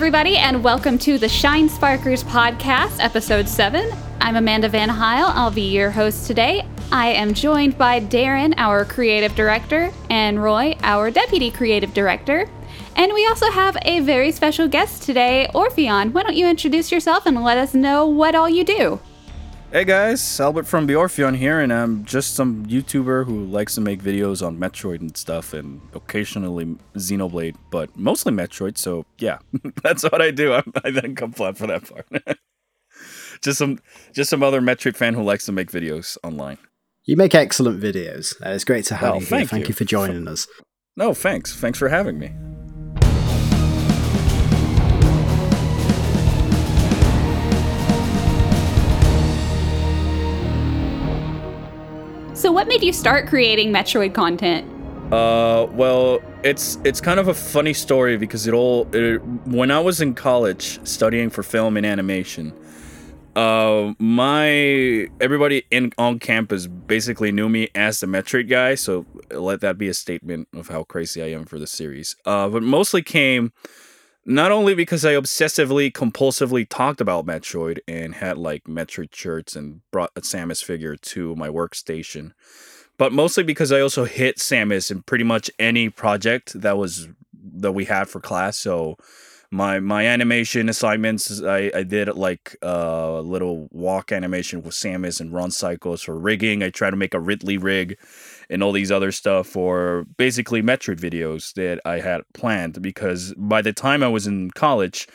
everybody, and welcome to the Shine Sparkers podcast, episode 7. I'm Amanda Van Heil. I'll be your host today. I am joined by Darren, our creative director, and Roy, our deputy creative director. And we also have a very special guest today, Orpheon. Why don't you introduce yourself and let us know what all you do? Hey guys, Albert from Orpheon here, and I'm just some YouTuber who likes to make videos on Metroid and stuff, and occasionally Xenoblade, but mostly Metroid. So yeah, that's what I do. I, I didn't come flat for that part. just some, just some other Metroid fan who likes to make videos online. You make excellent videos. Uh, it's great to have Well, you Thank you. you for joining us. No, thanks. Thanks for having me. So, what made you start creating Metroid content? Uh, well, it's it's kind of a funny story because it all it, when I was in college studying for film and animation, uh, my everybody in on campus basically knew me as the Metroid guy. So let that be a statement of how crazy I am for the series. Uh, but mostly came not only because I obsessively, compulsively talked about Metroid and had like Metroid shirts and brought a Samus figure to my workstation, but mostly because I also hit Samus in pretty much any project that was that we had for class. So my my animation assignments, I, I did like a little walk animation with Samus and run cycles for rigging. I tried to make a Ridley rig and all these other stuff for basically Metroid videos that I had planned because by the time I was in college,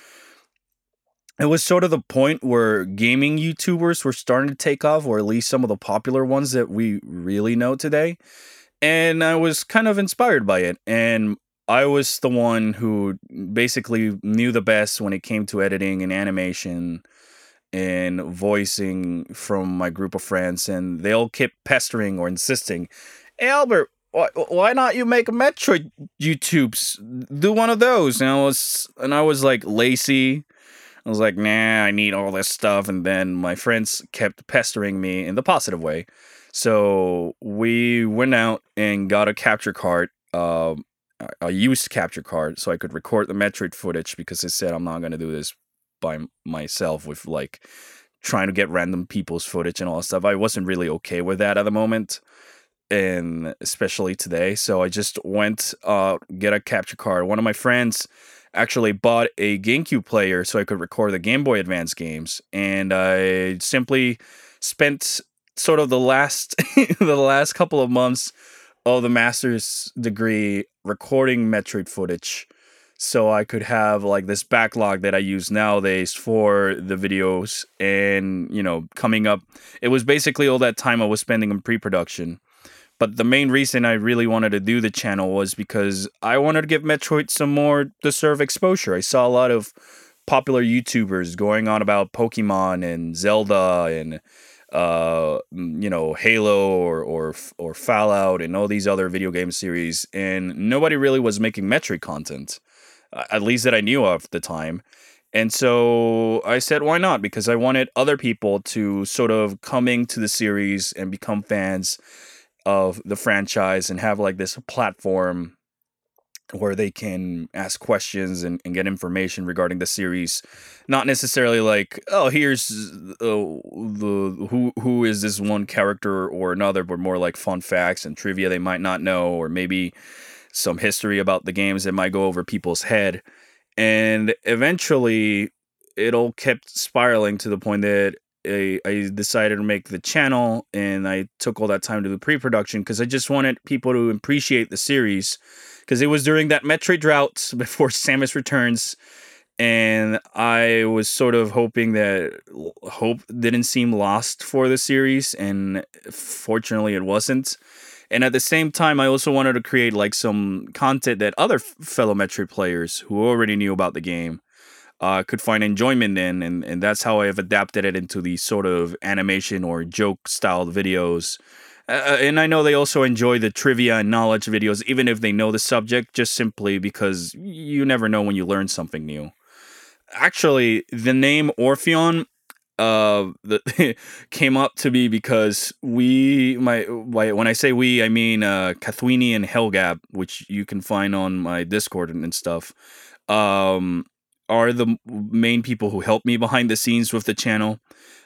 it was sort of the point where gaming YouTubers were starting to take off, or at least some of the popular ones that we really know today. And I was kind of inspired by it. And I was the one who basically knew the best when it came to editing and animation and voicing from my group of friends. And they all kept pestering or insisting, Albert, why, why not you make a Metroid YouTubes? Do one of those. And I was, and I was like lazy. I was like, nah, I need all this stuff. And then my friends kept pestering me in the positive way. So we went out and got a capture card, um, a- a used capture card, so I could record the Metroid footage because I said I'm not going to do this by myself with like trying to get random people's footage and all that stuff. I wasn't really okay with that at the moment. And especially today. So I just went uh get a capture card. One of my friends actually bought a GameCube player so I could record the Game Boy Advance games, and I simply spent sort of the last the last couple of months of the master's degree recording Metroid footage so I could have like this backlog that I use nowadays for the videos and you know coming up it was basically all that time I was spending in pre-production but the main reason I really wanted to do the channel was because I wanted to give Metroid some more deserved exposure. I saw a lot of popular YouTubers going on about Pokemon and Zelda and uh you know Halo or or or Fallout and all these other video game series and nobody really was making Metroid content at least that I knew of at the time. And so I said, why not? Because I wanted other people to sort of coming to the series and become fans of the franchise and have like this platform where they can ask questions and, and get information regarding the series. Not necessarily like oh here's uh, the who who is this one character or another but more like fun facts and trivia they might not know or maybe some history about the games that might go over people's head. And eventually it all kept spiraling to the point that I, I decided to make the channel and I took all that time to do pre-production because I just wanted people to appreciate the series because it was during that Metroid drought before Samus Returns and I was sort of hoping that hope didn't seem lost for the series and fortunately it wasn't. And at the same time I also wanted to create like some content that other fellow Metroid players who already knew about the game uh, could find enjoyment in, and, and that's how I've adapted it into these sort of animation or joke styled videos. Uh, and I know they also enjoy the trivia and knowledge videos, even if they know the subject, just simply because you never know when you learn something new. Actually, the name Orpheon uh the came up to be because we my, my when I say we I mean uh Kathweenie and Hellgap which you can find on my Discord and, and stuff um are the main people who help me behind the scenes with the channel.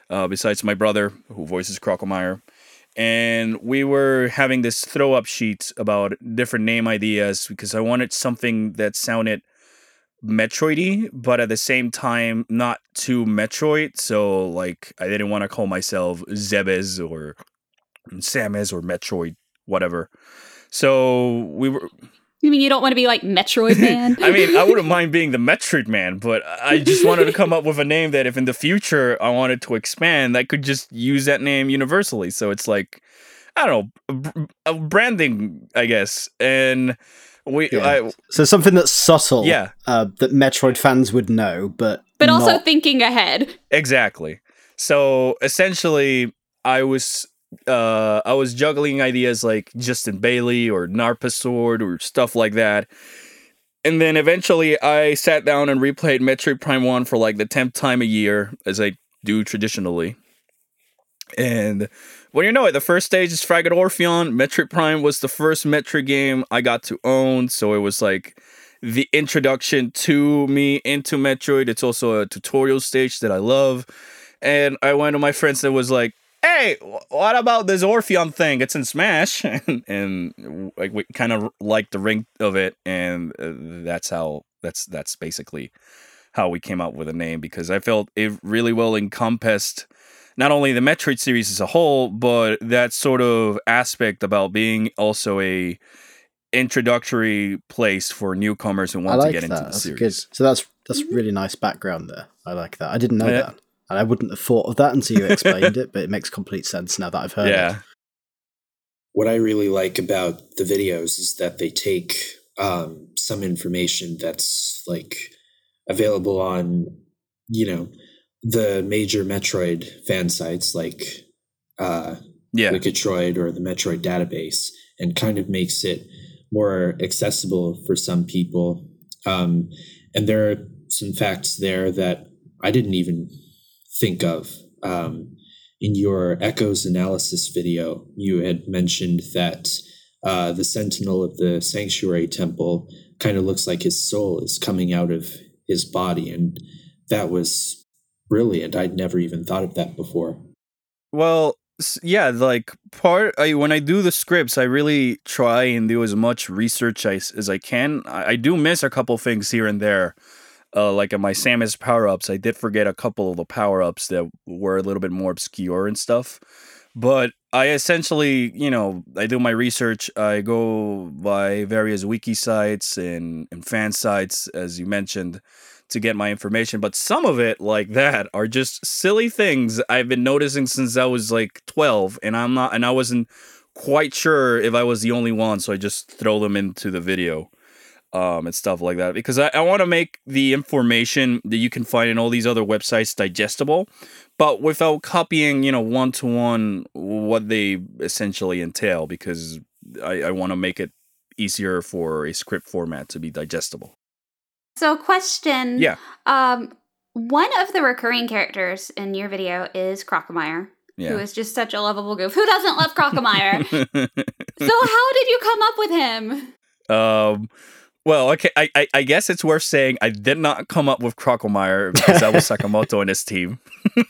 Uh, besides my brother, who voices Crocomire, and we were having this throw up sheet about different name ideas because I wanted something that sounded Metroidy, but at the same time not too Metroid. So like I didn't want to call myself Zebes or Samus or Metroid, whatever. So we were. You mean you don't want to be like Metroid Man? I mean, I wouldn't mind being the Metroid Man, but I just wanted to come up with a name that, if in the future I wanted to expand, I could just use that name universally. So it's like, I don't know, a branding, I guess. And we, Yeah. I, So something that's subtle, Yeah. uh, that Metroid fans would know, but but also thinking ahead. Exactly. So essentially, I was uh I was juggling ideas like Justin Bailey or Narpas Sword or stuff like that. And then eventually I sat down and replayed Metroid Prime 1 for like the 10th time a year as I do traditionally. And well, you know it, the first stage is Frigate Orpheon. Metroid Prime was the first Metroid game I got to own, so it was like the introduction to me into Metroid. It's also a tutorial stage that I love. And I went to my friends and was like, "Hey, what about this Orpheon thing? It's in Smash." and, and like we kind of liked the ring of it, and uh, that's how that's that's basically how we came up with a name because I felt it really well encompassed not only the Metroid series as a whole, but that sort of aspect about being also a introductory place for newcomers who want like to get that. into the That's series. good. So that's that's really nice background there. I like that. I didn't know Yeah. that, and I wouldn't have thought of that until you explained it. But it makes complete sense now that I've heard Yeah. it. what I really like about the videos is that they take um, some information that's like available on, you know, the major Metroid fan sites like uh, Yeah. Wikitroid or the Metroid database and kind of makes it more accessible for some people. Um, and there are some facts there that I didn't even think of. Um, in your Echoes analysis video, you had mentioned that uh, the Sentinel of the Sanctuary Temple kind of looks like his soul is coming out of his body. And that was brilliant. I'd never even thought of that before. Well, yeah, like part I, when I do the scripts, I really try and do as much research as, as I can. I, I do miss a couple things here and there. Uh, like in my Samus power ups, I did forget a couple of the power ups that were a little bit more obscure and stuff. But I essentially, you know, I do my research. I go by various wiki sites and, and fan sites, as you mentioned, to get my information. But some of it, like that, are just silly things I've been noticing since I was like 12, and I'm not, and I wasn't quite sure if I was the only one, so I just throw them into the video. Um, and stuff like that because I, I want to make the information that you can find in all these other websites digestible, but without copying, you know, one to one what they essentially entail because I, I want to make it easier for a script format to be digestible. So, question. Yeah. Um, one of the recurring characters in your video is Crocomire, who Yeah. is just such a lovable goof. Who doesn't love Crocomire? so, how did you come up with him? um, well, okay, I, I I guess it's worth saying I did not come up with Crocomire because that was Sakamoto and his team.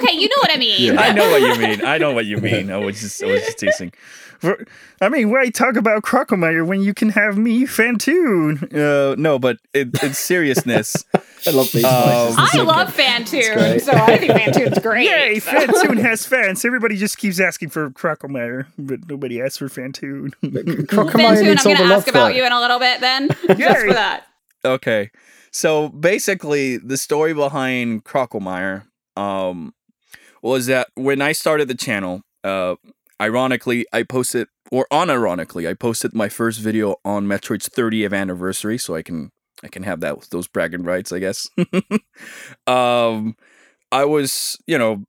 Okay, you know what I mean. Yeah. I know what you mean. I know what you mean. I was just I was just teasing. For- I mean, why talk about Crocomire when you can have me Fantoon? Uh, no, but in, in seriousness, I love these Um, voices. I love good. Fantoon, so I think Fantoon's great. Yay, so- Fantoon has fans. Everybody just keeps asking for Crocomire, but nobody asks for Fantoon. Crocomire Fantoon, I'm going to ask about you in a little bit then, just for that. okay. So basically, the story behind Crocomire um, was that when I started the channel, uh, ironically, I posted, or unironically, I posted my first video on Metroid's 30th anniversary, so I can I can have that with those bragging rights, I guess. um, I was, you know,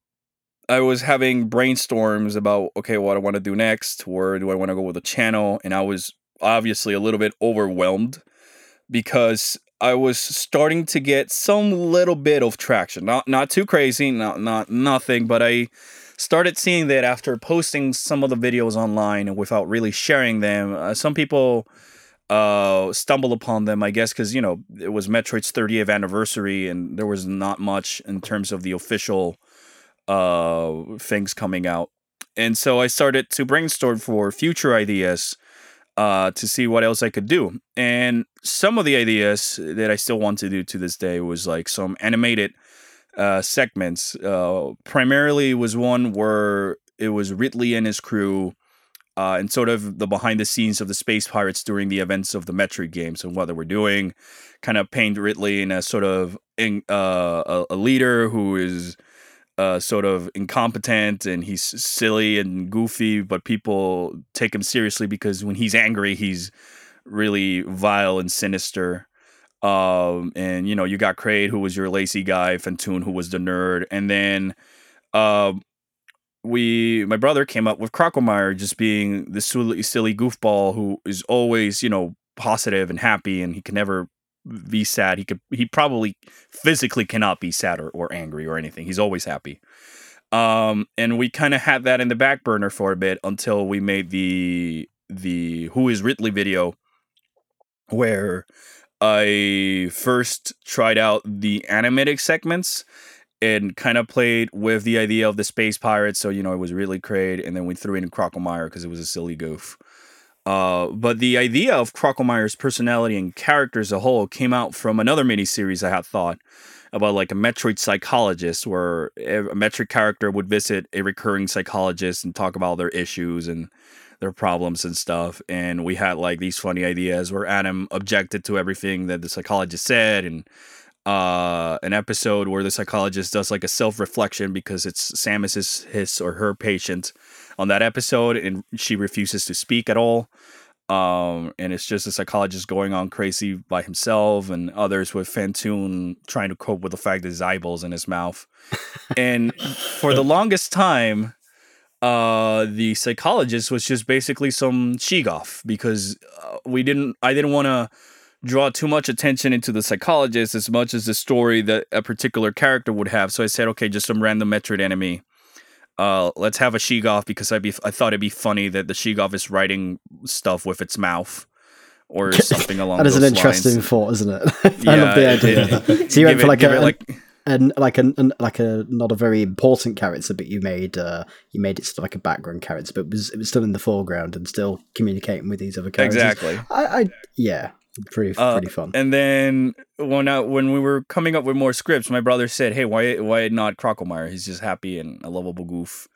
I was having brainstorms about okay, what I want to do next, where do I want to go with the channel, and I was obviously a little bit overwhelmed because I was starting to get some little bit of traction. Not not too crazy, not not nothing, but I started seeing that after posting some of the videos online without really sharing them, uh, some people uh, stumbled upon them, I guess, because you know it was Metroid's 30th anniversary, and there was not much in terms of the official uh, things coming out. And so I started to brainstorm for future ideas uh, to see what else I could do. And some of the ideas that I still want to do to this day was like some animated uh, segments. Uh, primarily was one where it was Ridley and his crew uh, and sort of the behind the scenes of the space pirates during the events of the Metroid games and what they were doing. Kind of paint Ridley in a sort of in, uh, a, leader who is uh, sort of incompetent and he's silly and goofy, but people take him seriously because when he's angry, he's really vile and sinister. Um, and you know, you got Kraid, who was your lazy guy, Fantoon, who was the nerd, and then uh, we, my brother, came up with Crocomire just being the silly, silly goofball who is always, you know, positive and happy, and he can never be sad. He could he probably physically cannot be sad or, or angry or anything. He's always happy. Um, and we kind of had that in the back burner for a bit until we made the the Who is Ridley video where I first tried out the animated segments and kind of played with the idea of the space pirates. So, you know, it was really great. And then we threw in Crocomire because it was a silly goof. Uh, but the idea of Crocomire's personality and character as a whole came out from another miniseries I had thought about like a Metroid psychologist, where a Metroid character would visit a recurring psychologist and talk about their issues and their problems and stuff. And we had like these funny ideas where Adam objected to everything that the psychologist said, and uh, an episode where the psychologist does like a self reflection because it's Samus's his or her patient on that episode, and she refuses to speak at all. Um, and it's just a psychologist going on crazy by himself, and others with Fantoon trying to cope with the fact that his eyeballs in his mouth. and for the longest time, uh, the psychologist was just basically some Sheegoth because uh, we didn't. I didn't want to draw too much attention into the psychologist as much as the story that a particular character would have. So I said, okay, just some random Metroid enemy uh, let's have a Sheegoth because I be I thought it'd be funny that the Sheegoth is writing stuff with its mouth or something along. that is an interesting lines. thought, isn't it? I love the idea. so you went for like a like and like a an, like a not a very important character, but you made uh, you made it sort of like a background character, but it was it was still in the foreground and still communicating with these other characters. exactly. I, I yeah, pretty Uh, pretty fun. And then when I, when we were coming up with more scripts, my brother said, "Hey, why why not Crocomire? He's just happy and a lovable goof."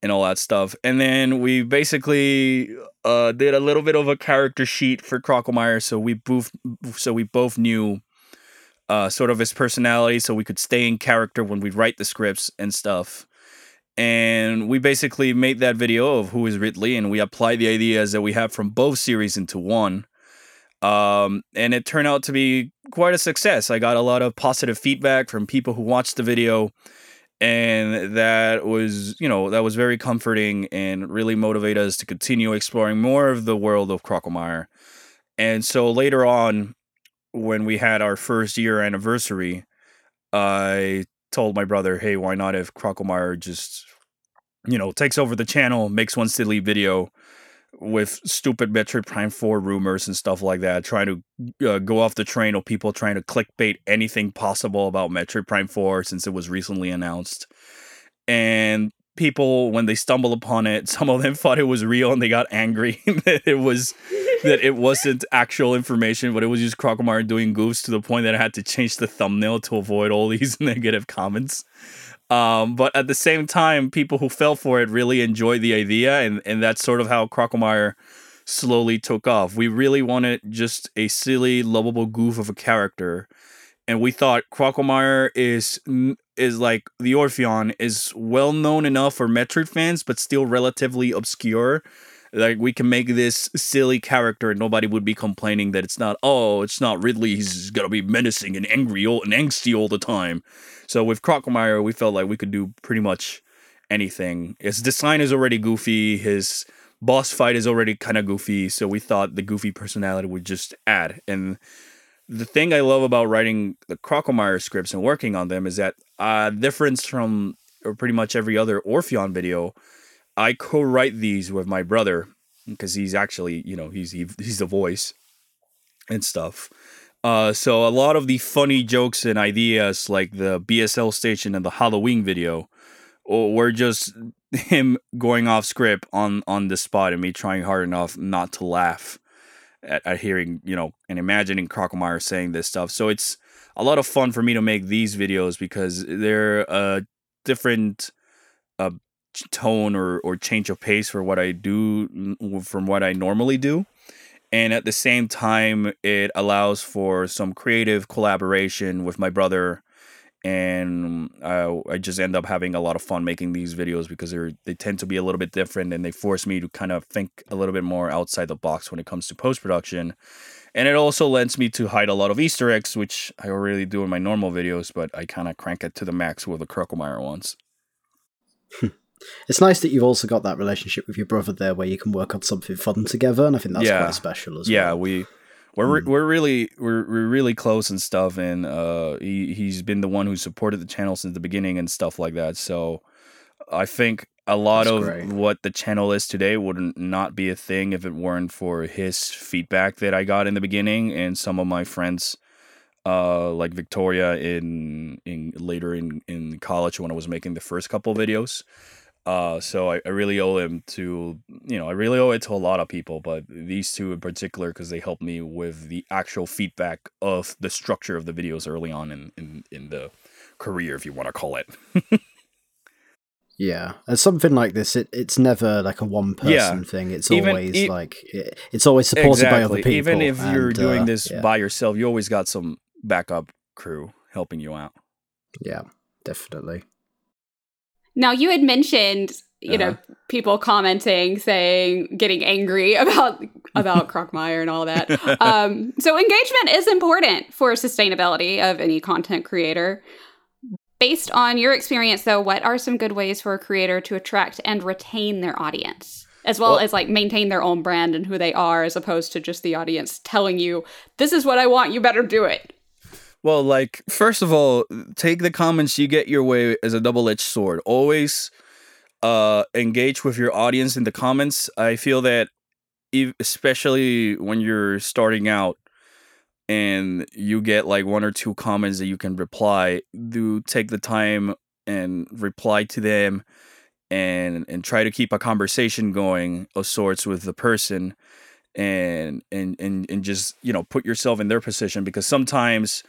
And all that stuff, and then we basically uh, did a little bit of a character sheet for Crocomire, so we both so we both knew uh, sort of his personality, so we could stay in character when we write the scripts and stuff. And we basically made that video of who is Ridley, and we applied the ideas that we have from both series into one um, and it turned out to be quite a success. I got a lot of positive feedback from people who watched the video, and that was, you know, that was very comforting and really motivated us to continue exploring more of the world of Crocomire. And so later on, when we had our first year anniversary, I told my brother, "Hey, why not if Crocomire just, you know, takes over the channel, makes one silly video." With stupid Metroid Prime 4 rumors and stuff like that, trying to uh, go off the train of people trying to clickbait anything possible about Metroid Prime 4 since it was recently announced. And people, when they stumble upon it, some of them thought it was real and they got angry that it was that it wasn't actual information, but it was just Crocomire doing goofs to the point that I had to change the thumbnail to avoid all these negative comments. Um, but at the same time, people who fell for it really enjoyed the idea, and, and that's sort of how Crocomire slowly took off. We really wanted just a silly, lovable goof of a character, and we thought Crocomire is is like the Orpheon is well known enough for Metroid fans, but still relatively obscure. Like we can make this silly character, and nobody would be complaining that it's not. Oh, it's not Ridley. He's gonna be menacing and angry all, and angsty all the time. So with Crocomire, we felt like we could do pretty much anything. His design is already goofy. His boss fight is already kind of goofy. So we thought the goofy personality would just add. And the thing I love about writing the Crocomire scripts and working on them is that uh difference from pretty much every other Orpheon video, I co-write these with my brother because he's actually, you know, he's he, he's the voice. and stuff. Uh, so a lot of the funny jokes and ideas, like the BSL station and the Halloween video, were just him going off script on on the spot and me trying hard enough not to laugh at, at hearing you know and imagining Crocomire saying this stuff. So it's a lot of fun for me to make these videos because they're a different uh, tone or or change of pace for what I do from what I normally do. And at the same time it allows for some creative collaboration with my brother. And I, I just end up having a lot of fun making these videos because they're they tend to be a little bit different and they force me to kind of think a little bit more outside the box when it comes to post production and it also lends me to hide a lot of easter eggs which i already do in my normal videos but i kind of crank it to the max with the crocomire ones It's nice that you've also got that relationship with your brother there, where you can work on something fun together, and I think that's Yeah. quite special as yeah well. Yeah, we we're re- we're really we're, we're really close and stuff and uh he he's been the one who supported the channel since the beginning and stuff like that so i think a lot That's of great. what the channel is today would not be a thing if it weren't for his feedback that i got in the beginning and some of my friends uh like victoria in in later in in college when i was making the first couple videos uh, so I, I really owe him to, you know, I really owe it to a lot of people, but these two in particular because they helped me with the actual feedback of the structure of the videos early on in in, in the career, if you want to call it. Yeah, and something like this, it, it's never like a one person Yeah. thing. It's Even always e- like it, it's always supported by other people. Even if you're doing uh, this yeah, by yourself, you always got some backup crew helping you out. yeah, definitely. Now you had mentioned, you know, Uh-huh. people commenting, saying, getting angry about about Crocomire and all that. Um, so engagement is important for sustainability of any content creator. Based on your experience, though, what are some good ways for a creator to attract and retain their audience, as well, Well- as like maintain their own brand and who they are, as opposed to just the audience telling you, "This is what I want. You better do it." Well, like first of all, take the comments you get your way as a double-edged sword. Always uh engage with your audience in the comments. I feel that especially when you're starting out and you get like one or two comments that you can reply, do take the time and reply to them and and try to keep a conversation going of sorts with the person and and and and just you know put yourself in their position because sometimes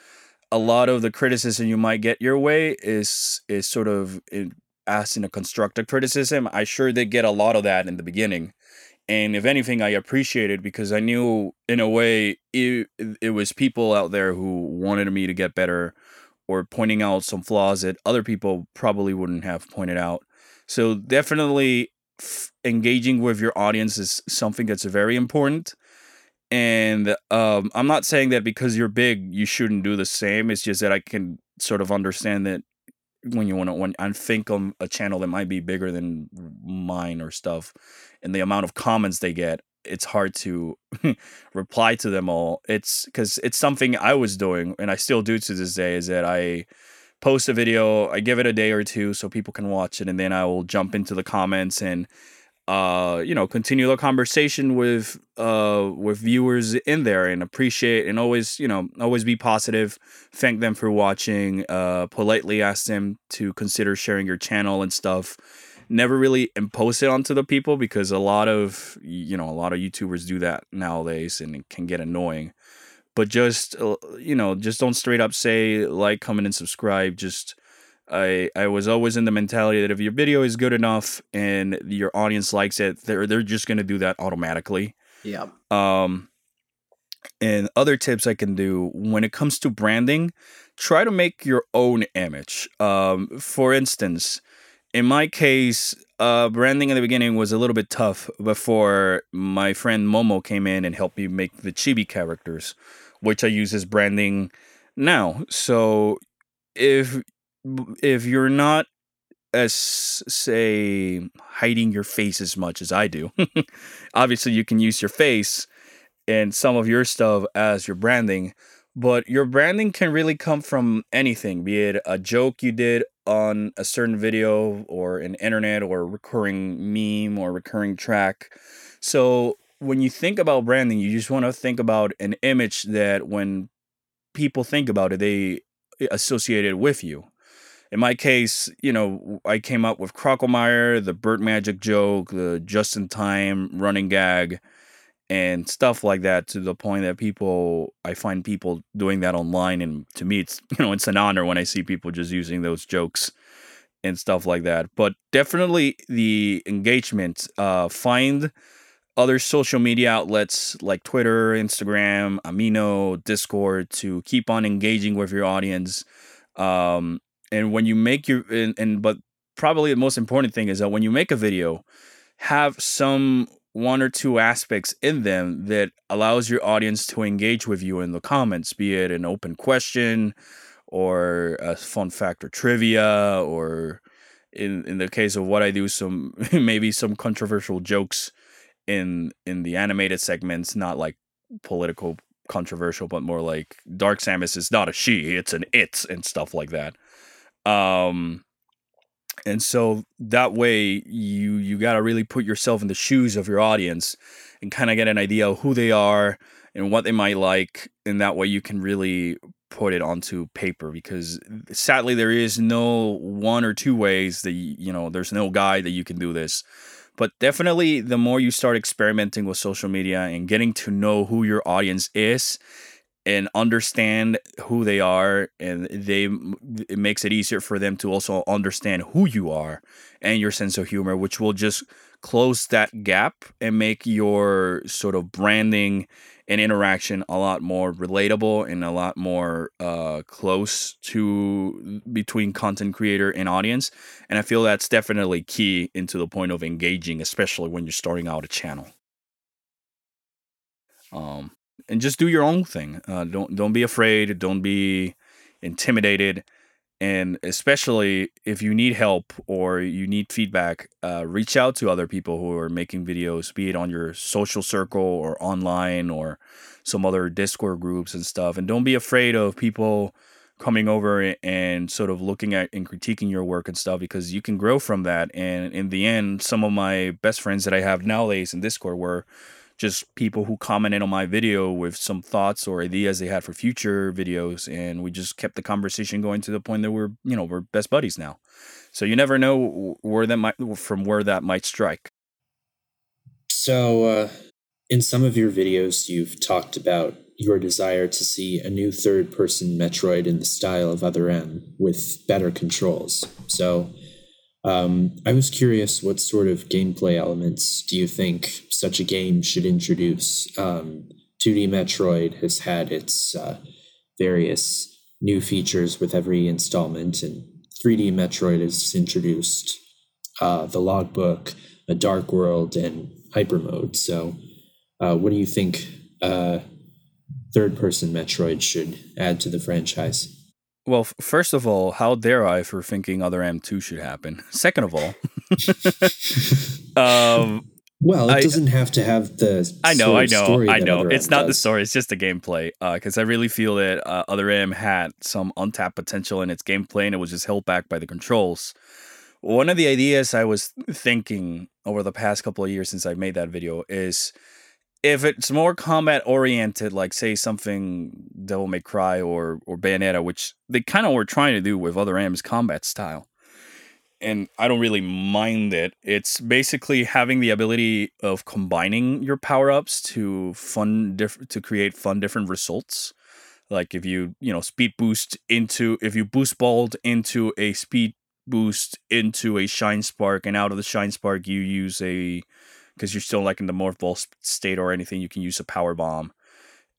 a lot of the criticism you might get your way is is sort of in a constructive criticism. I sure did get a lot of that in the beginning, and if anything, I appreciated because I knew in a way it, it was people out there who wanted me to get better or pointing out some flaws that other people probably wouldn't have pointed out. So definitely engaging with your audience is something that's very important and um, I'm not saying that because you're big you shouldn't do the same. It's just that I can sort of understand that when you want to when I think on a channel that might be bigger than mine or stuff, and the amount of comments they get, it's hard to reply to them all. It's because it's something I was doing and I still do to this day. Is that I post a video, I give it a day or two so people can watch it, and then I will jump into the comments and uh, you know, continue the conversation with uh with viewers in there and appreciate and always, you know, always be positive. Thank them for watching. Uh, politely ask them to consider sharing your channel and stuff. Never really impose it onto the people because a lot of you know a lot of YouTubers do that nowadays and it can get annoying. But just uh, you know, just don't straight up say like, comment, and subscribe. Just I I was always in the mentality that if your video is good enough and your audience likes it, they're they're just gonna do that automatically. Yeah, Um, and other tips I can do when it comes to branding, try to make your own image. Um, for instance, in my case, uh, branding in the beginning was a little bit tough before my friend Momo came in and helped me make the chibi characters, which I use as branding now. So if if you're not as say hiding your face as much as I do, obviously you can use your face and some of your stuff as your branding, but your branding can really come from anything, be it a joke you did on a certain video or an internet or recurring meme or recurring track. So when you think about branding, you just want to think about an image that when people think about it, they eh, associate it with you. In my case, you know, I came up with Crocklemeyer, the Burt Magic joke, the just in time running gag, and stuff like that to the point that people I find people doing that online and to me it's you know it's an honor when I see people just using those jokes and stuff like that. But definitely the engagement uh find other social media outlets like Twitter, Instagram, Amino, Discord to keep on engaging with your audience. Um, and when you make your and, and but probably the most important thing is that when you make a video, have some one or two aspects in them that allows your audience to engage with you in the comments, be it an open question or a fun fact or trivia or in in the case of what I do some maybe some controversial jokes in in the animated segments, not like political controversial, but more like Dark Samus is not a she, it's an it and stuff like that. Um and so that way you you got to really put yourself in the shoes of your audience and kind of get an idea of who they are and what they might like and that way you can really put it onto paper because sadly there is no one or two ways that you know there's no guide that you can do this. But definitely the more you start experimenting with social media and getting to know who your audience is and understand who they are and they it makes it easier for them to also understand who you are and your sense of humor which will just close that gap and make your sort of branding and interaction a lot more relatable and a lot more uh, close to between content creator and audience. And i feel that's definitely key into the point of engaging especially when you're starting out a channel. Um, and just do your own thing. Uh, don't don't be afraid. Don't be intimidated. And especially if you need help or you need feedback, uh, reach out to other people who are making videos, be it on your social circle or online or some other Discord groups and stuff. And don't be afraid of people coming over and sort of looking at and critiquing your work and stuff because you can grow from that. And in the end, some of my best friends that I have nowadays in Discord were just people who commented on my video with some thoughts or ideas they had for future videos and we just kept the conversation going to the point that we're you know we're best buddies now. So you never know where that might from where that might strike. So uh, in some of your videos you've talked about your desire to see a new third person metroid in the style of other m with better controls. So um, I was curious, what sort of gameplay elements do you think such a game should introduce? Um, 2D Metroid has had its uh, various new features with every installment, and 3D Metroid has introduced uh, the logbook, a dark world, and hyper mode. So, uh, what do you think uh, third person Metroid should add to the franchise? Well, f- first of all, how dare I for thinking other M2 should happen? Second of all, um, well, it I, doesn't have to have the. I know, I know, I know. It's not does. the story; it's just the gameplay. Because uh, I really feel that uh, Other M had some untapped potential in its gameplay, and it was just held back by the controls. One of the ideas I was thinking over the past couple of years since I made that video is if it's more combat oriented, like say something Devil May Cry or or Bayonetta, which they kind of were trying to do with other M's combat style, and I don't really mind it. It's basically having the ability of combining your power ups to fun diff- to create fun different results. Like if you you know speed boost into if you boost balled into a speed boost into a shine spark, and out of the shine spark you use a because you're still like in the morph ball state or anything, you can use a power bomb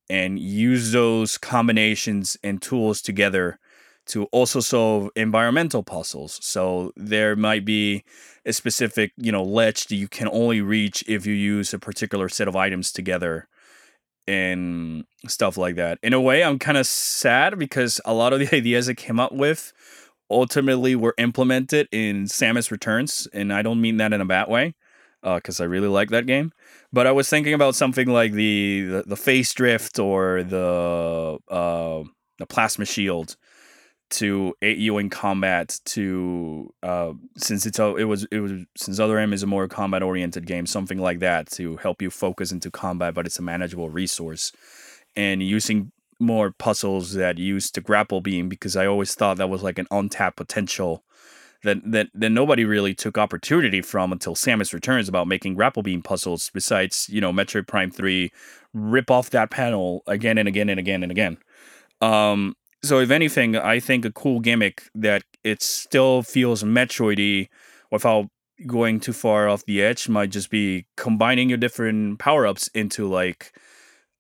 and use those combinations and tools together to also solve environmental puzzles. So there might be a specific, you know, ledge that you can only reach if you use a particular set of items together and stuff like that. In a way, I'm kind of sad because a lot of the ideas I came up with ultimately were implemented in Samus Returns, and I don't mean that in a bad way because uh, I really like that game. But I was thinking about something like the the, the phase drift or the uh, the plasma shield. to aid you in combat to uh, since it's a, it was it was since other m is a more combat oriented game something like that to help you focus into combat but it's a manageable resource and using more puzzles that use the grapple beam because i always thought that was like an untapped potential that that, that nobody really took opportunity from until samus returns about making grapple beam puzzles besides you know metroid prime 3 rip off that panel again and again and again and again. Um so if anything, I think a cool gimmick that it still feels Metroidy without going too far off the edge might just be combining your different power ups into like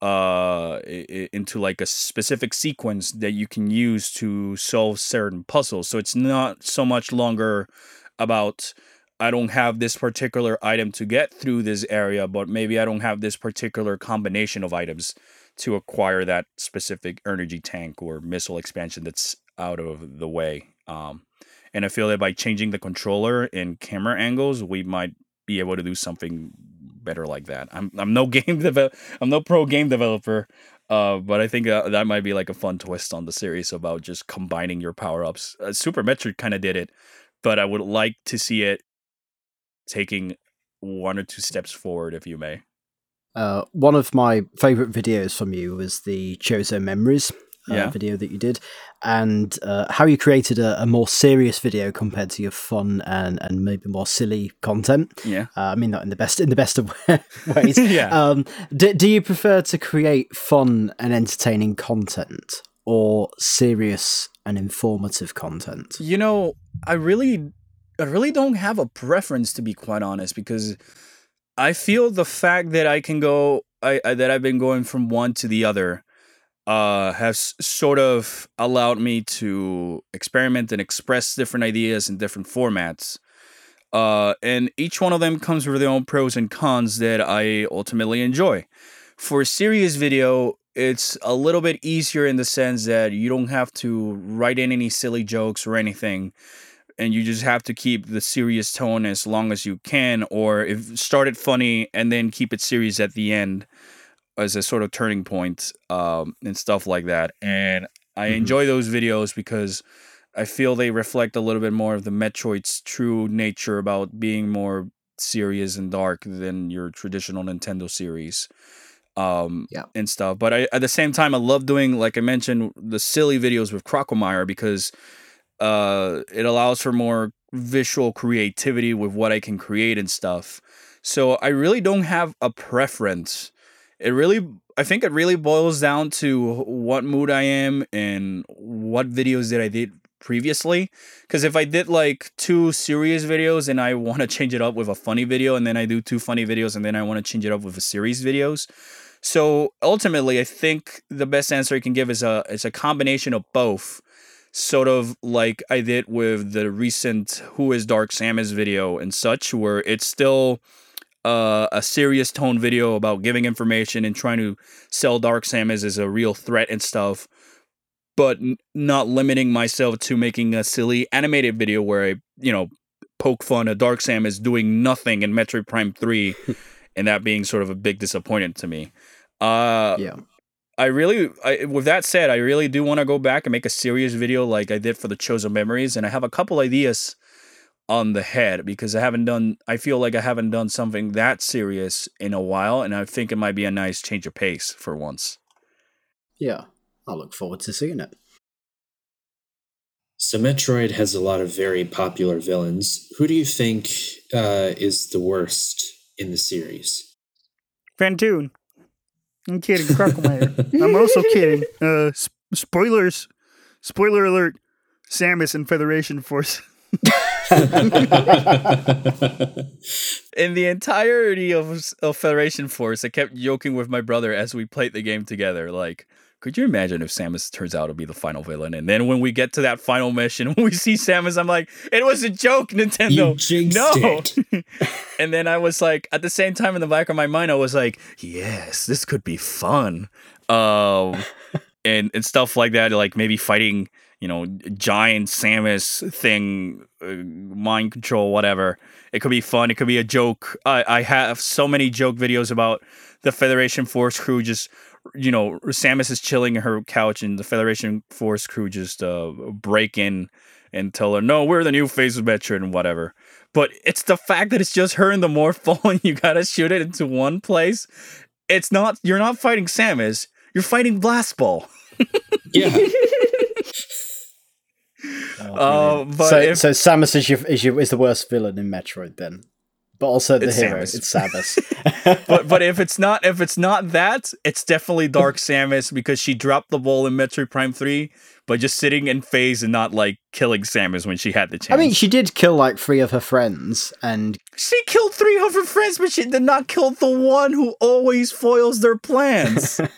uh into like a specific sequence that you can use to solve certain puzzles. So it's not so much longer about I don't have this particular item to get through this area, but maybe I don't have this particular combination of items to acquire that specific energy tank or missile expansion that's out of the way. Um, and I feel that by changing the controller and camera angles, we might be able to do something better like that. I'm I'm no game develop I'm no pro game developer, uh, but I think uh, that might be like a fun twist on the series about just combining your power ups. Uh, Super Metroid kind of did it, but I would like to see it taking one or two steps forward, if you may. Uh, one of my favorite videos from you was the Chozo Memories uh, Yeah. video that you did, and uh, how you created a, a more serious video compared to your fun and, and maybe more silly content. Yeah. Uh, I mean that in the best in the best of ways. Yeah. Um, do, do you prefer to create fun and entertaining content, or serious and informative content? You know, I really I really don't have a preference to be quite honest because I feel the fact that I can go I, I that I've been going from one to the other uh has sort of allowed me to experiment and express different ideas in different formats. Uh and each one of them comes with their own pros and cons that I ultimately enjoy. For a serious video, it's a little bit easier in the sense that you don't have to write in any silly jokes or anything and you just have to keep the serious tone as long as you can or if start it funny and then keep it serious at the end as a sort of turning point um, and stuff like that and i Mhm. enjoy those videos because i feel they reflect a little bit more of the metroid's true nature about being more serious and dark than your traditional nintendo series um Yeah. and stuff but I, at the same time i love doing like i mentioned the silly videos with Crocomire because uh it allows for more visual creativity with what i can create and stuff so i really don't have a preference it really i think it really boils down to what mood i am and what videos that i did previously. Because if i did like two serious videos and i want to change it up with a funny video and then i do two funny videos and then i want to change it up with a series videos. So ultimately i think the best answer i can give is a is a combination of both. Sort of like I did with the recent Who is Dark Samus video and such, where it's still uh, a serious tone video about giving information and trying to sell Dark Samus as a real threat and stuff, but n- not limiting myself to making a silly animated video where I, you know, poke fun at Dark Samus doing nothing in Metroid Prime 3 and that being sort of a big disappointment to me. Uh, Yeah. I really, I, with that said, I really do want to go back and make a serious video like I did for the Chozo Memories, and I have a couple ideas on the head because I haven't done. I feel like I haven't done something that serious in a while, and I think it might be a nice change of pace for once. Yeah. I look forward to seeing it. So Metroid has a lot of very popular villains. Who do you think uh, is the worst in the series? Fantoon. I'm kidding, Crocomire. I'm also kidding. Uh, sp- spoilers. Spoiler alert. Samus and Federation Force. In the entirety of, of Federation Force, I kept joking with my brother as we played the game together. Like, could you imagine if Samus turns out to be the final villain? And then when we get to that final mission, when we see Samus, I'm like, it was a joke, Nintendo. No. and then I was like, at the same time, in the back of my mind, I was like, yes, this could be fun. Um, and and stuff like that, like maybe fighting, you know, giant Samus thing, uh, mind control, whatever. It could be fun. It could be a joke. I I have so many joke videos about the Federation Force crew just you know, Samus is chilling in her couch, and the Federation Force crew just uh, break in and tell her, "No, we're the new face of Metroid and whatever." But it's the fact that it's just her and the Morphle, and you gotta shoot it into one place. It's not. You're not fighting Samus. You're fighting Blast Ball. Yeah. Uh, but so, if, so Samus is your, is your is the worst villain in Metroid then, but also the It's hero. Samus. It's Samus. but but if it's not if it's not that, it's definitely Dark Samus because she dropped the ball in Metroid Prime Three, but just sitting in Phaaze and not like killing Samus when she had the chance. I mean, she did kill like three of her friends, and she killed three of her friends, but she did not kill the one who always foils their plans.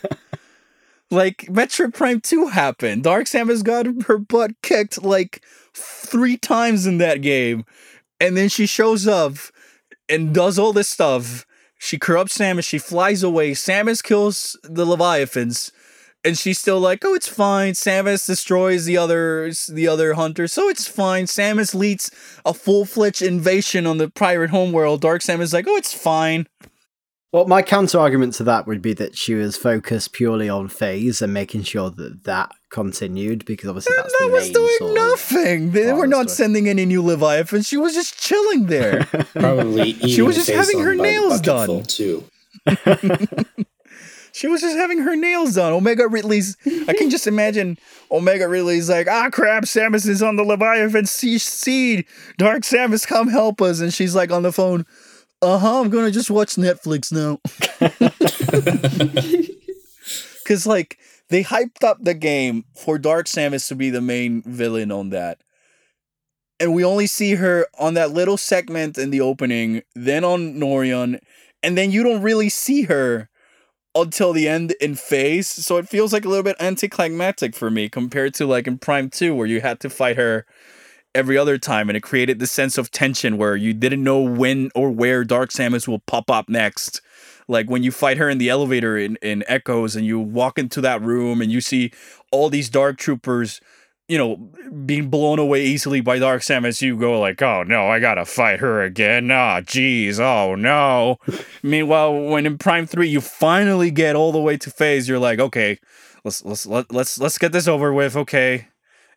like Metroid Prime Two happened. Dark Samus got her butt kicked like three times in that game, and then she shows up and does all this stuff. She corrupts Samus. She flies away. Samus kills the Leviathans, and she's still like, "Oh, it's fine." Samus destroys the other the other hunters, so it's fine. Samus leads a full-fledged invasion on the pirate homeworld. Dark Samus like, "Oh, it's fine." Well, my counter argument to that would be that she was focused purely on Phaaze and making sure that that continued because obviously that's that the was main doing sort of- nothing. They were not story. sending any new Leviathans. She was just chilling there. Probably She was just having her on by the nails done. too. she was just having her nails done. Omega Ridley's. I can just imagine Omega Ridley's like, ah, crap, Samus is on the Leviathan sea- seed. Dark Samus, come help us. And she's like on the phone, uh huh, I'm to just watch Netflix now. Because, like, they hyped up the game for Dark Samus to be the main villain on that. And we only see her on that little segment in the opening, then on Norion, and then you don't really see her until the end in Phaaze. So it feels like a little bit anticlimactic for me compared to like in Prime 2, where you had to fight her every other time and it created this sense of tension where you didn't know when or where Dark Samus will pop up next. Like when you fight her in the elevator in, in Echoes and you walk into that room and you see all these dark troopers, you know, being blown away easily by Dark Samus, you go like, oh no, I gotta fight her again. Ah, jeez, oh no. Meanwhile, when in Prime 3 you finally get all the way to Phaaze, you're like, okay, let's let's let, let's let's get this over with. Okay.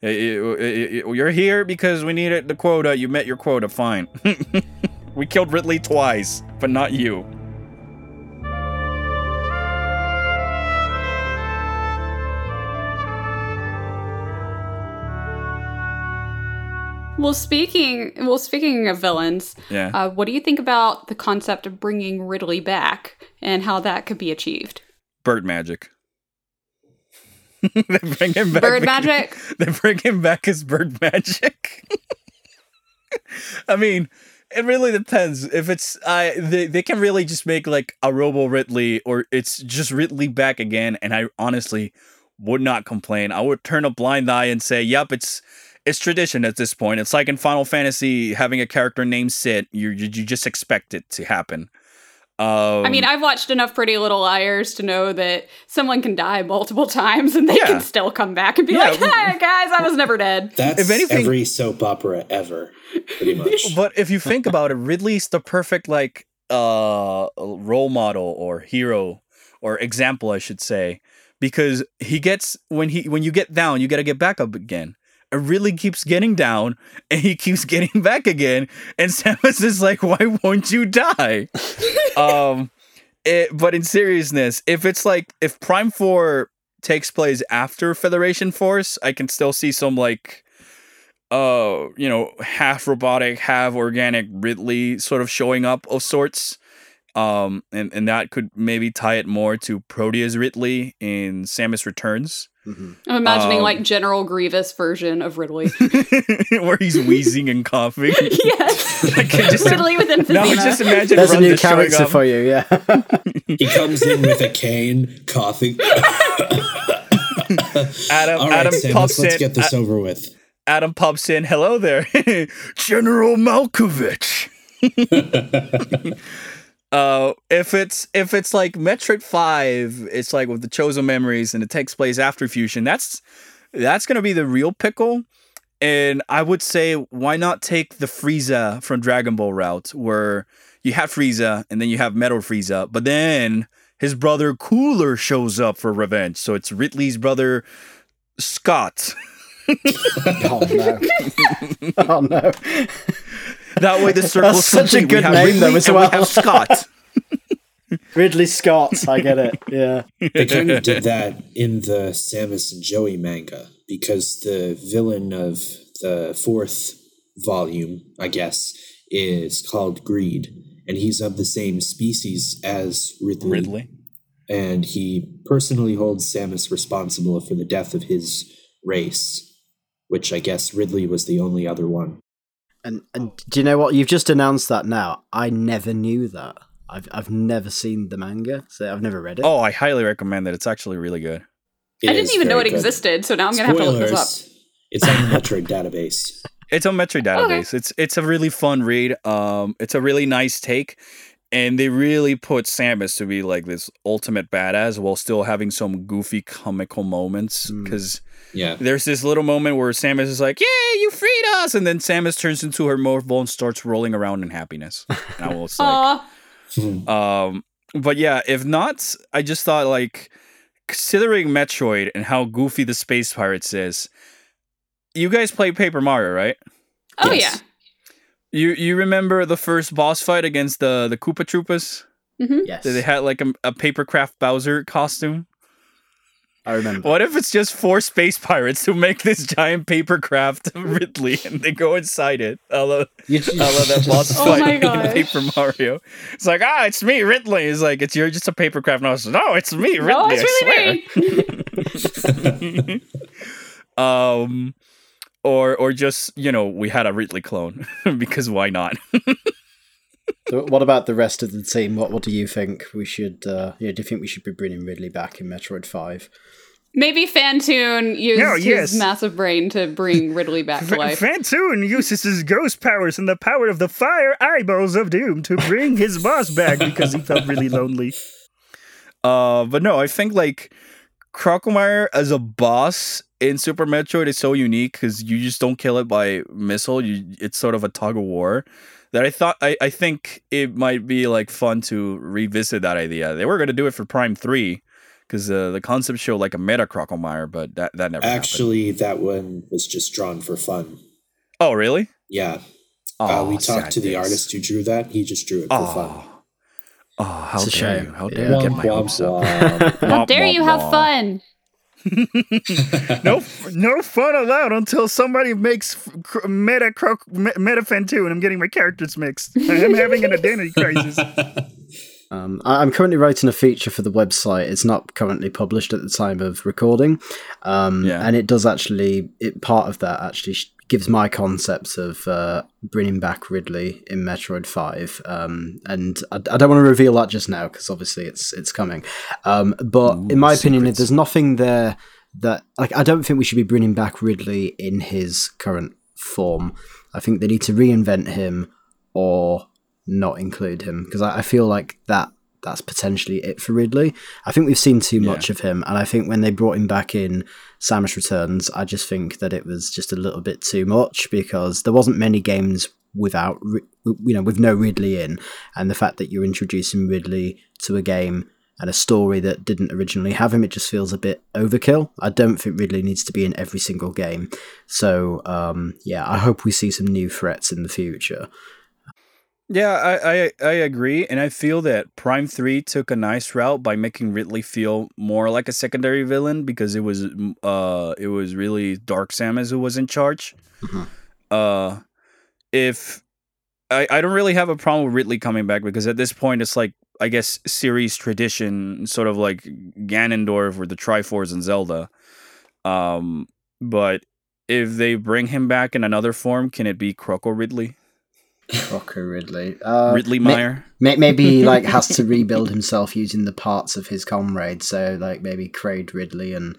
Y- y- y- y- You're here because we needed the quota. You met your quota. Fine. we killed Ridley twice, but not you. Well, speaking well, speaking of villains, Yeah. uh, what do you think about the concept of bringing Ridley back and how that could be achieved? Bird magic. they bring him back. Bird magic. They bring him back as bird magic. I mean, it really depends. If it's I, they they can really just make like a Robo Ridley, or it's just Ridley back again. And I honestly would not complain. I would turn a blind eye and say, "Yep, it's." It's tradition at this point. It's like in Final Fantasy having a character named Sid. You you, you just expect it to happen. Um, I mean, I've watched enough Pretty Little Liars to know that someone can die multiple times and they Yeah. can still come back and be Yeah. like, "Hey guys, I was never dead." That's If anything- every soap opera ever, pretty much. But if you think about it, Ridley's the perfect like uh role model or hero or example, I should say, because he gets when he when you get down, you got to get back up again. It really keeps getting down, and he keeps getting back again. And Samus is like, "Why won't you die?" um, it, but in seriousness, if it's like if Prime Four takes place after Federation Force, I can still see some like uh you know half robotic half organic ridley sort of showing up of sorts um and and that could maybe tie it more to proteus ridley in samus returns Mhm. I'm imagining Um, like General Grievous version of Ridley. where he's wheezing and coughing yes, I just Ridley with emphysema. now just imagine There's a new character up. for you, yeah. he comes in with a cane, coughing. adam All right, adam Samus, pops let's in get this A- over with. adam pops in hello there general malkovich uh if it's if it's like metroid 5 it's like with the Chozo Memories and it takes place after fusion that's that's gonna be the real pickle and i would say why not take the frieza from dragon ball route where you have frieza and then you have metal frieza but then his brother Cooler shows up for revenge. So it's Ridley's brother Scott. Oh no! oh no! That way the circle's such a complete. good we have name, Ridley though, as well. we have Scott. Ridley Scott. I get it. Yeah. They kind of did that in the Samus and Joey manga because the villain of the fourth volume, I guess, is called Greed, and he's of the same species as Ridley. Ridley. and he personally holds Samus responsible for the death of his race, which I guess Ridley was the only other one. And and do you know what? You've just announced that now. I never knew that. I've I've never seen the manga, so I've never read it. Oh, I highly recommend it. It's actually really good. It I didn't even know it good. existed, so now I'm gonna have to look this up. It's on the Metroid database. It's on Metroid database. It's it's a really fun read. Um, it's a really nice take, and they really put Samus to be like this ultimate badass while still having some goofy comical moments. Mm. Because Yeah. there's this little moment where Samus is like, "Yeah, you freed us," and then Samus turns into her Morph Ball and starts rolling around in happiness. And I was like, Aw, Um, but yeah, if not, I just thought like considering Metroid and how goofy the Space Pirates is. You guys play Paper Mario, right? oh Yes. You you remember the first boss fight against the the Koopa Troopas? yeah. hmm yes, That they had like a, a papercraft Bowser costume. I remember. What if it's just four space pirates who make this giant papercraft Ridley and they go inside it? I love, You, I love that boss Oh fight my in gosh. Paper Mario. It's like, ah, it's me, Ridley. It's like, it's you're just a papercraft. And I was like, no, it's me, Ridley. No, it's I really swear. me. um, or or just you know we had a Ridley clone because why not? So what about the rest of the team? What what do you think we should? Uh, yeah, do you think we should be bringing Ridley back in Metroid Five? Maybe Fantoon used No, yes. his massive brain to bring Ridley back to Fa- life. Fantoon uses his ghost powers and the power of the fire eyeballs of doom to bring his boss back because he felt really lonely. Uh, but no, I think like Crocomire as a boss in Super Metroid is so unique because you just don't kill it by missile. You it's sort of a tug of war. That I thought I, I think it might be like fun to revisit that idea. They were gonna do it for Prime Three because uh, the concept showed like a meta Crocomire, but that that never happened. Actually, that one was just drawn for fun. Oh really? Yeah. Oh, uh, we talked to the days. artist who drew that. He just drew it for fun. Oh, oh, how It's a dare shame. you? How Yeah. dare you get my hopes up? How dare you have fun? No, no fun allowed until somebody makes f- cr- meta croc- me- meta Fantoon. I'm getting my characters mixed. I'm having an identity crisis. Um, I- I'm currently writing a feature for the website. It's not currently published at the time of recording, um, Yeah. and it does actually. It part of that actually sh- gives my concepts of uh, bringing back Ridley in Metroid Five, um, and I, I don't want to reveal that just now because obviously it's it's coming. Um, but in my opinion, secrets. there's nothing there that like I don't think we should be bringing back Ridley in his current form. I think they need to reinvent him or not include him because I, I feel like that that's potentially it for Ridley. I think we've seen too much of him, and I think when they brought him back in Samus Returns, I just think that it was just a little bit too much because there wasn't many games without you know with no Ridley in, and the fact that you're introducing Ridley to a game and a story that didn't originally have him, it just feels a bit overkill. I don't think Ridley needs to be in every single game. So um, yeah, I hope we see some new threats in the future. Yeah, I, I I agree, and I feel that Prime Three took a nice route by making Ridley feel more like a secondary villain because it was mm, uh it was really Dark Samus who was in charge. Mhm. Uh, if I I don't really have a problem with Ridley coming back because at this point it's like I guess series tradition, sort of like Ganondorf or the Triforce and Zelda. Um, but if they bring him back in another form, can it be Croco Ridley? Crocker Ridley. Uh, Ridley Meyer? May- maybe he like has to rebuild himself using the parts of his comrade. So like maybe Craig Ridley and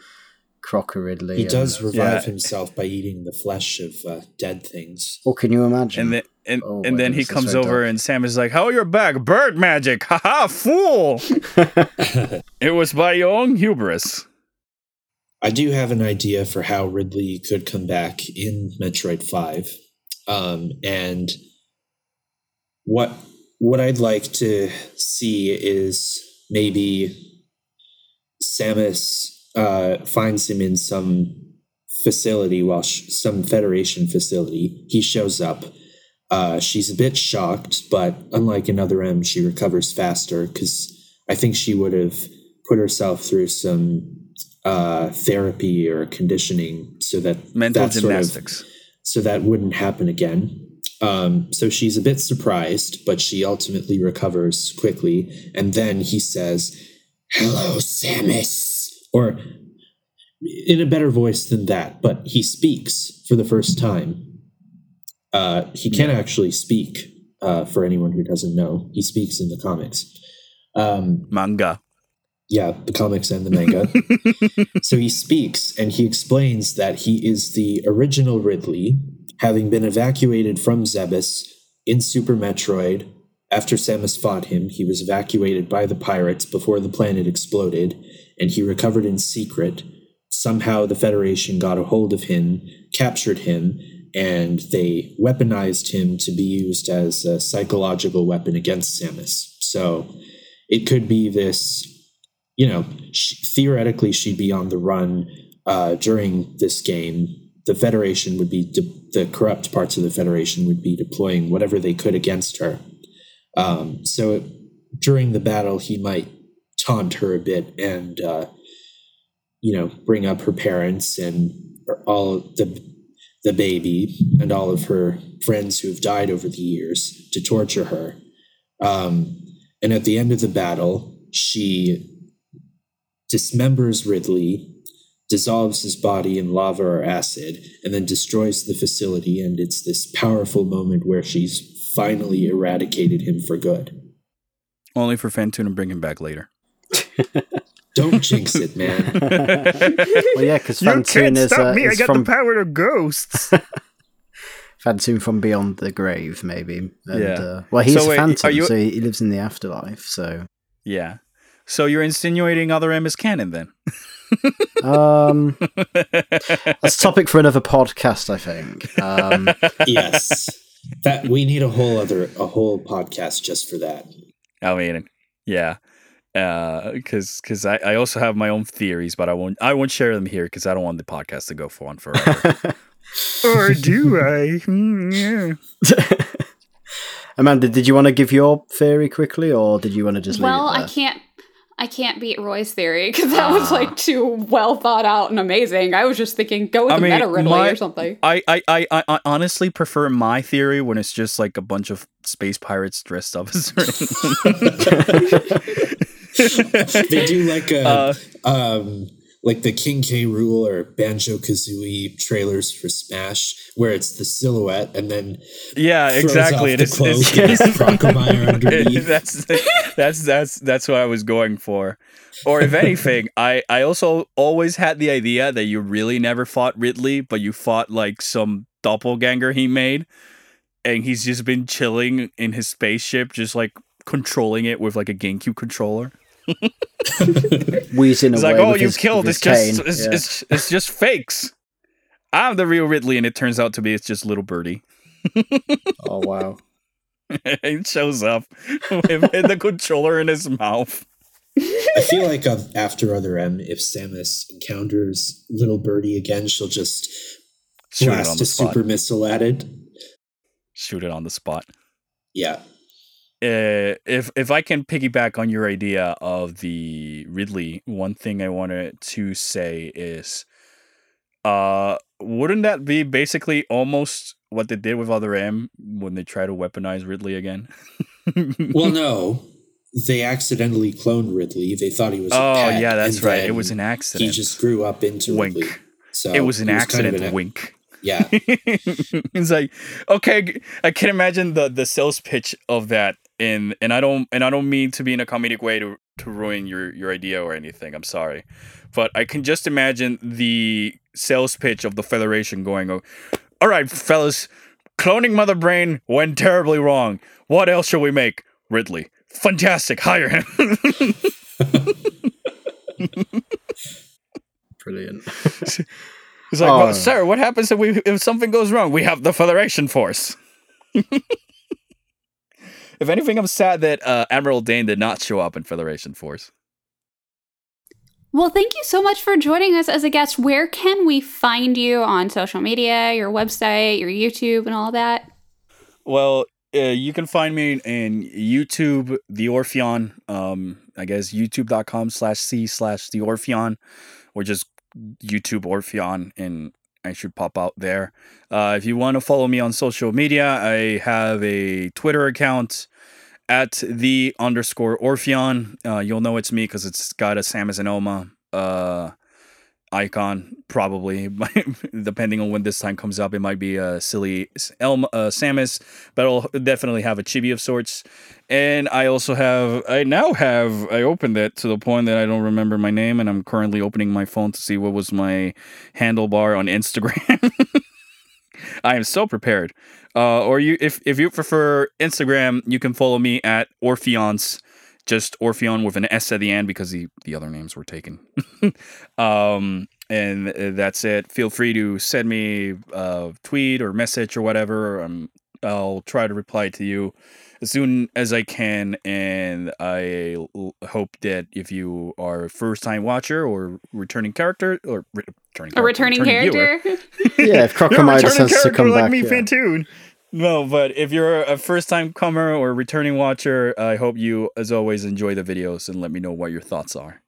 Crocker Ridley. He and- does revive Yeah. himself by eating the flesh of uh, dead things. Oh, can you imagine? And then and, Oh and my then he comes very over dark. and Sam is like, "How are your back? Bird magic! Haha, fool! it was by your own hubris." I do have an idea for how Ridley could come back in Metroid Five, um, and what what I'd like to see is maybe Samus uh, finds him in some facility while sh- some Federation facility. He shows up. Uh, she's a bit shocked, but unlike another M, she recovers faster because I think she would have put herself through some uh, therapy or conditioning so that Mental that sort of- gymnastics. so that wouldn't happen again. Um, so she's a bit surprised, but she ultimately recovers quickly. And then he says, Hello, Samus. Or in a better voice than that, but he speaks for the first time. Uh, he can actually speak, uh, for anyone who doesn't know. He speaks in the comics. Um, Manga. yeah, the comics and the manga. so he speaks and he explains that he is the original Ridley, having been evacuated from Zebes in Super Metroid. After Samus fought him, he was evacuated by the pirates before the planet exploded, and he recovered in secret. Somehow the Federation got a hold of him, captured him, and they weaponized him to be used as a psychological weapon against Samus. So it could be this you know, sh theoretically, she'd be on the run uh, during this game. The Federation would be de- the corrupt parts of the Federation would be deploying whatever they could against her. Um, so during the battle, he might taunt her a bit and, uh, you know, bring up her parents and all the the baby and all of her friends who have died over the years to torture her. Um, and at the end of the battle, she dismembers Ridley, dissolves his body in lava or acid, and then destroys the facility. And it's this powerful moment where she's finally eradicated him for good. Only for Fantoon to bring him back later. Don't jinx it, man. Well, yeah, because Fantoon is, stop uh, me. I is got from the power of ghosts. Fantoon from beyond the grave, maybe. And, Yeah. Uh, well, he's So a wait, phantom, you- so he he lives in the afterlife. So, Yeah. So you're insinuating other M is canon then? Um, that's a topic for another podcast, I think. Um, yes. That we need a whole other a whole podcast just for that. I mean, yeah. Because because I, I also have my own theories, but I won't I won't share them here because I don't want the podcast to go for on forever. or do I? Hmm, yeah. Amanda, did you want to give your theory quickly, or did you want to just well, leave it I can't. I can't beat Roy's theory because that was Ah. like too well thought out and amazing. I was just thinking, go with I a mean, meta Ridley my- or something. I, I, I, I I honestly prefer my theory when it's just like a bunch of space pirates dressed up as They do like a Uh, um like the King K. Rool or Banjo Kazooie trailers for Smash, where it's the silhouette and then Yeah, exactly. off It the is. cloak and It's, it's underneath. that's that's that's that's what I was going for. Or if anything, I I also always had the idea that you really never fought Ridley, but you fought like some doppelganger he made, and he's just been chilling in his spaceship, just like controlling it with like a GameCube controller. Wheezing It's away like, oh, with you his, killed. with It's just it's, Yeah. it's it's just fakes. I'm the real Ridley, and it turns out to be it's just little birdie. Oh wow. it shows up with the controller in his mouth. I feel like uh, after Other M, if Samus encounters Little Birdie again, she'll just Shoot blast a spot. super missile at it. Shoot it on the spot. Yeah. Uh, if if I can piggyback on your idea of the Ridley, one thing I wanted to say is, uh, wouldn't that be basically almost what they did with Other M when they try to weaponize Ridley again? Well, no, they accidentally cloned Ridley. They thought he was. a oh pet, yeah, that's right. It was an accident. He just grew up into Wink. Ridley. So it was an he kind of accident. an- wink. Yeah. it's like okay, I can imagine the the sales pitch of that, and and I don't and I don't mean to be in a comedic way to to ruin your your idea or anything. I'm sorry, but I can just imagine the sales pitch of the Federation going, "Oh, all right, fellas, cloning Mother Brain went terribly wrong. What else shall we make? Ridley, fantastic, hire him." Brilliant. It's like, Oh. well, sir, what happens if we if something goes wrong? We have the Federation Force. if anything, I'm sad that uh, Admiral Dane did not show up in Federation Force. Well, thank you so much for joining us as a guest. Where can we find you on social media, your website, your YouTube, and all that? Well, uh, you can find me in YouTube, The Orpheon. Um, I guess youtube.com slash C slash The Orpheon, or just YouTube Orpheon, and I should pop out there. Uh, if you want to follow me on social media, I have a Twitter account at the underscore Orpheon. Uh, you'll know it's me because it's got a Samus and Oma uh, icon, probably. Depending on when this time comes up, it might be a silly Elma, uh, Samus, but I'll definitely have a chibi of sorts. And I also have, I now have, I opened it to the point that I don't remember my name, and I'm currently opening my phone to see what was my handlebar on Instagram. I am so prepared. Uh, or you, if if you prefer Instagram, you can follow me at Orpheons, just Orpheon with an S at the end because the the other names were taken. um, and uh, that's it. Feel free to send me a tweet or message or whatever. Um, I'll try to reply to you as soon as I can. And I l- hope that if you are a first time watcher or returning character or re- returning A returning viewer, character? Yeah, if You're a Crocomidus returning has to come like back. me, yeah. Fantoon. No, but if you're a first time comer or returning watcher, I hope you, as always, enjoy the videos and let me know what your thoughts are.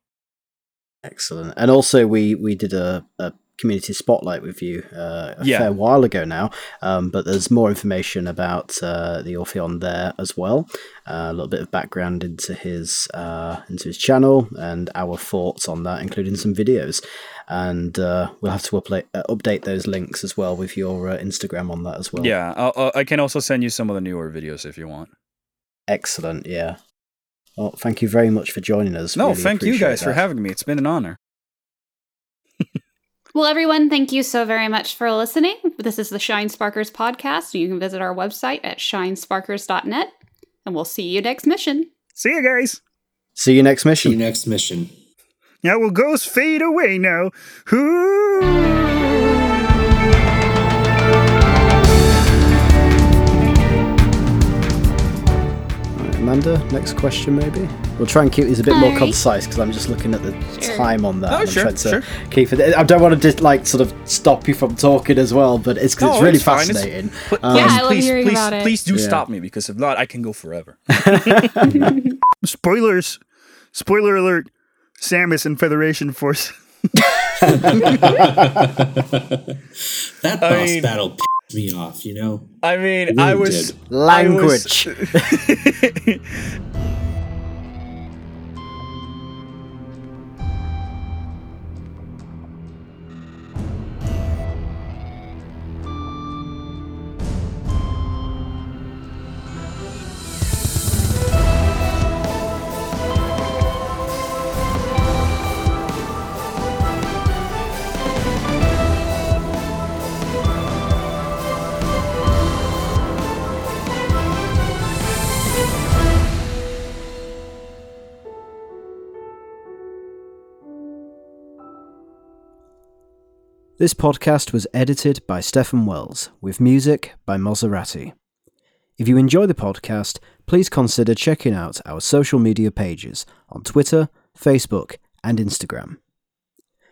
Excellent. And also, we we did a, a community spotlight with you uh, a Yeah. fair while ago now, um, but there's more information about uh, the Orpheon there as well. Uh, a little bit of background into his uh, into his channel and our thoughts on that, including some videos. And uh, we'll have to update uh, update those links as well with your uh, Instagram on that as well. Yeah, I'll, I'll- can also send you some of the newer videos if you want. Excellent. Yeah. Well, thank you very much for joining us. No, Really thank you guys for having me. It's been an honor. Well, everyone, thank you so very much for listening. This is the Shine Sparkers podcast. You can visit our website at shinesparkers.net, and we'll see you next mission. See you guys. See you next See you mission. next mission. Now will ghosts fade away now. Ooh. Amanda, next question maybe. We'll try and keep these a bit more Alright. concise because I'm just looking at the Sure. time on that. Oh, and I'm sure, trying to sure. keep it. I don't want to just like sort of stop you from talking as well, but it's 'cause No, it's really it's fine. It's- fascinating. Pl- Um, Yeah, please, I love please, hearing please, about it. please do Yeah. stop me because if not, I can go forever. Spoilers. Spoiler alert. Samus and Federation Force. That I boss mean- battle pissed me off, you know? I mean, It I really was did. Language. This podcast was edited by Stefan Wells with music by Maserati. If you enjoy the podcast, please consider checking out our social media pages on Twitter, Facebook, and Instagram.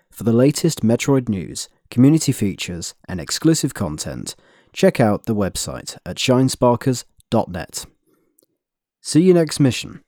For the latest Metroid news, community features, and exclusive content, check out the website at shinesparkers.net. See you next mission.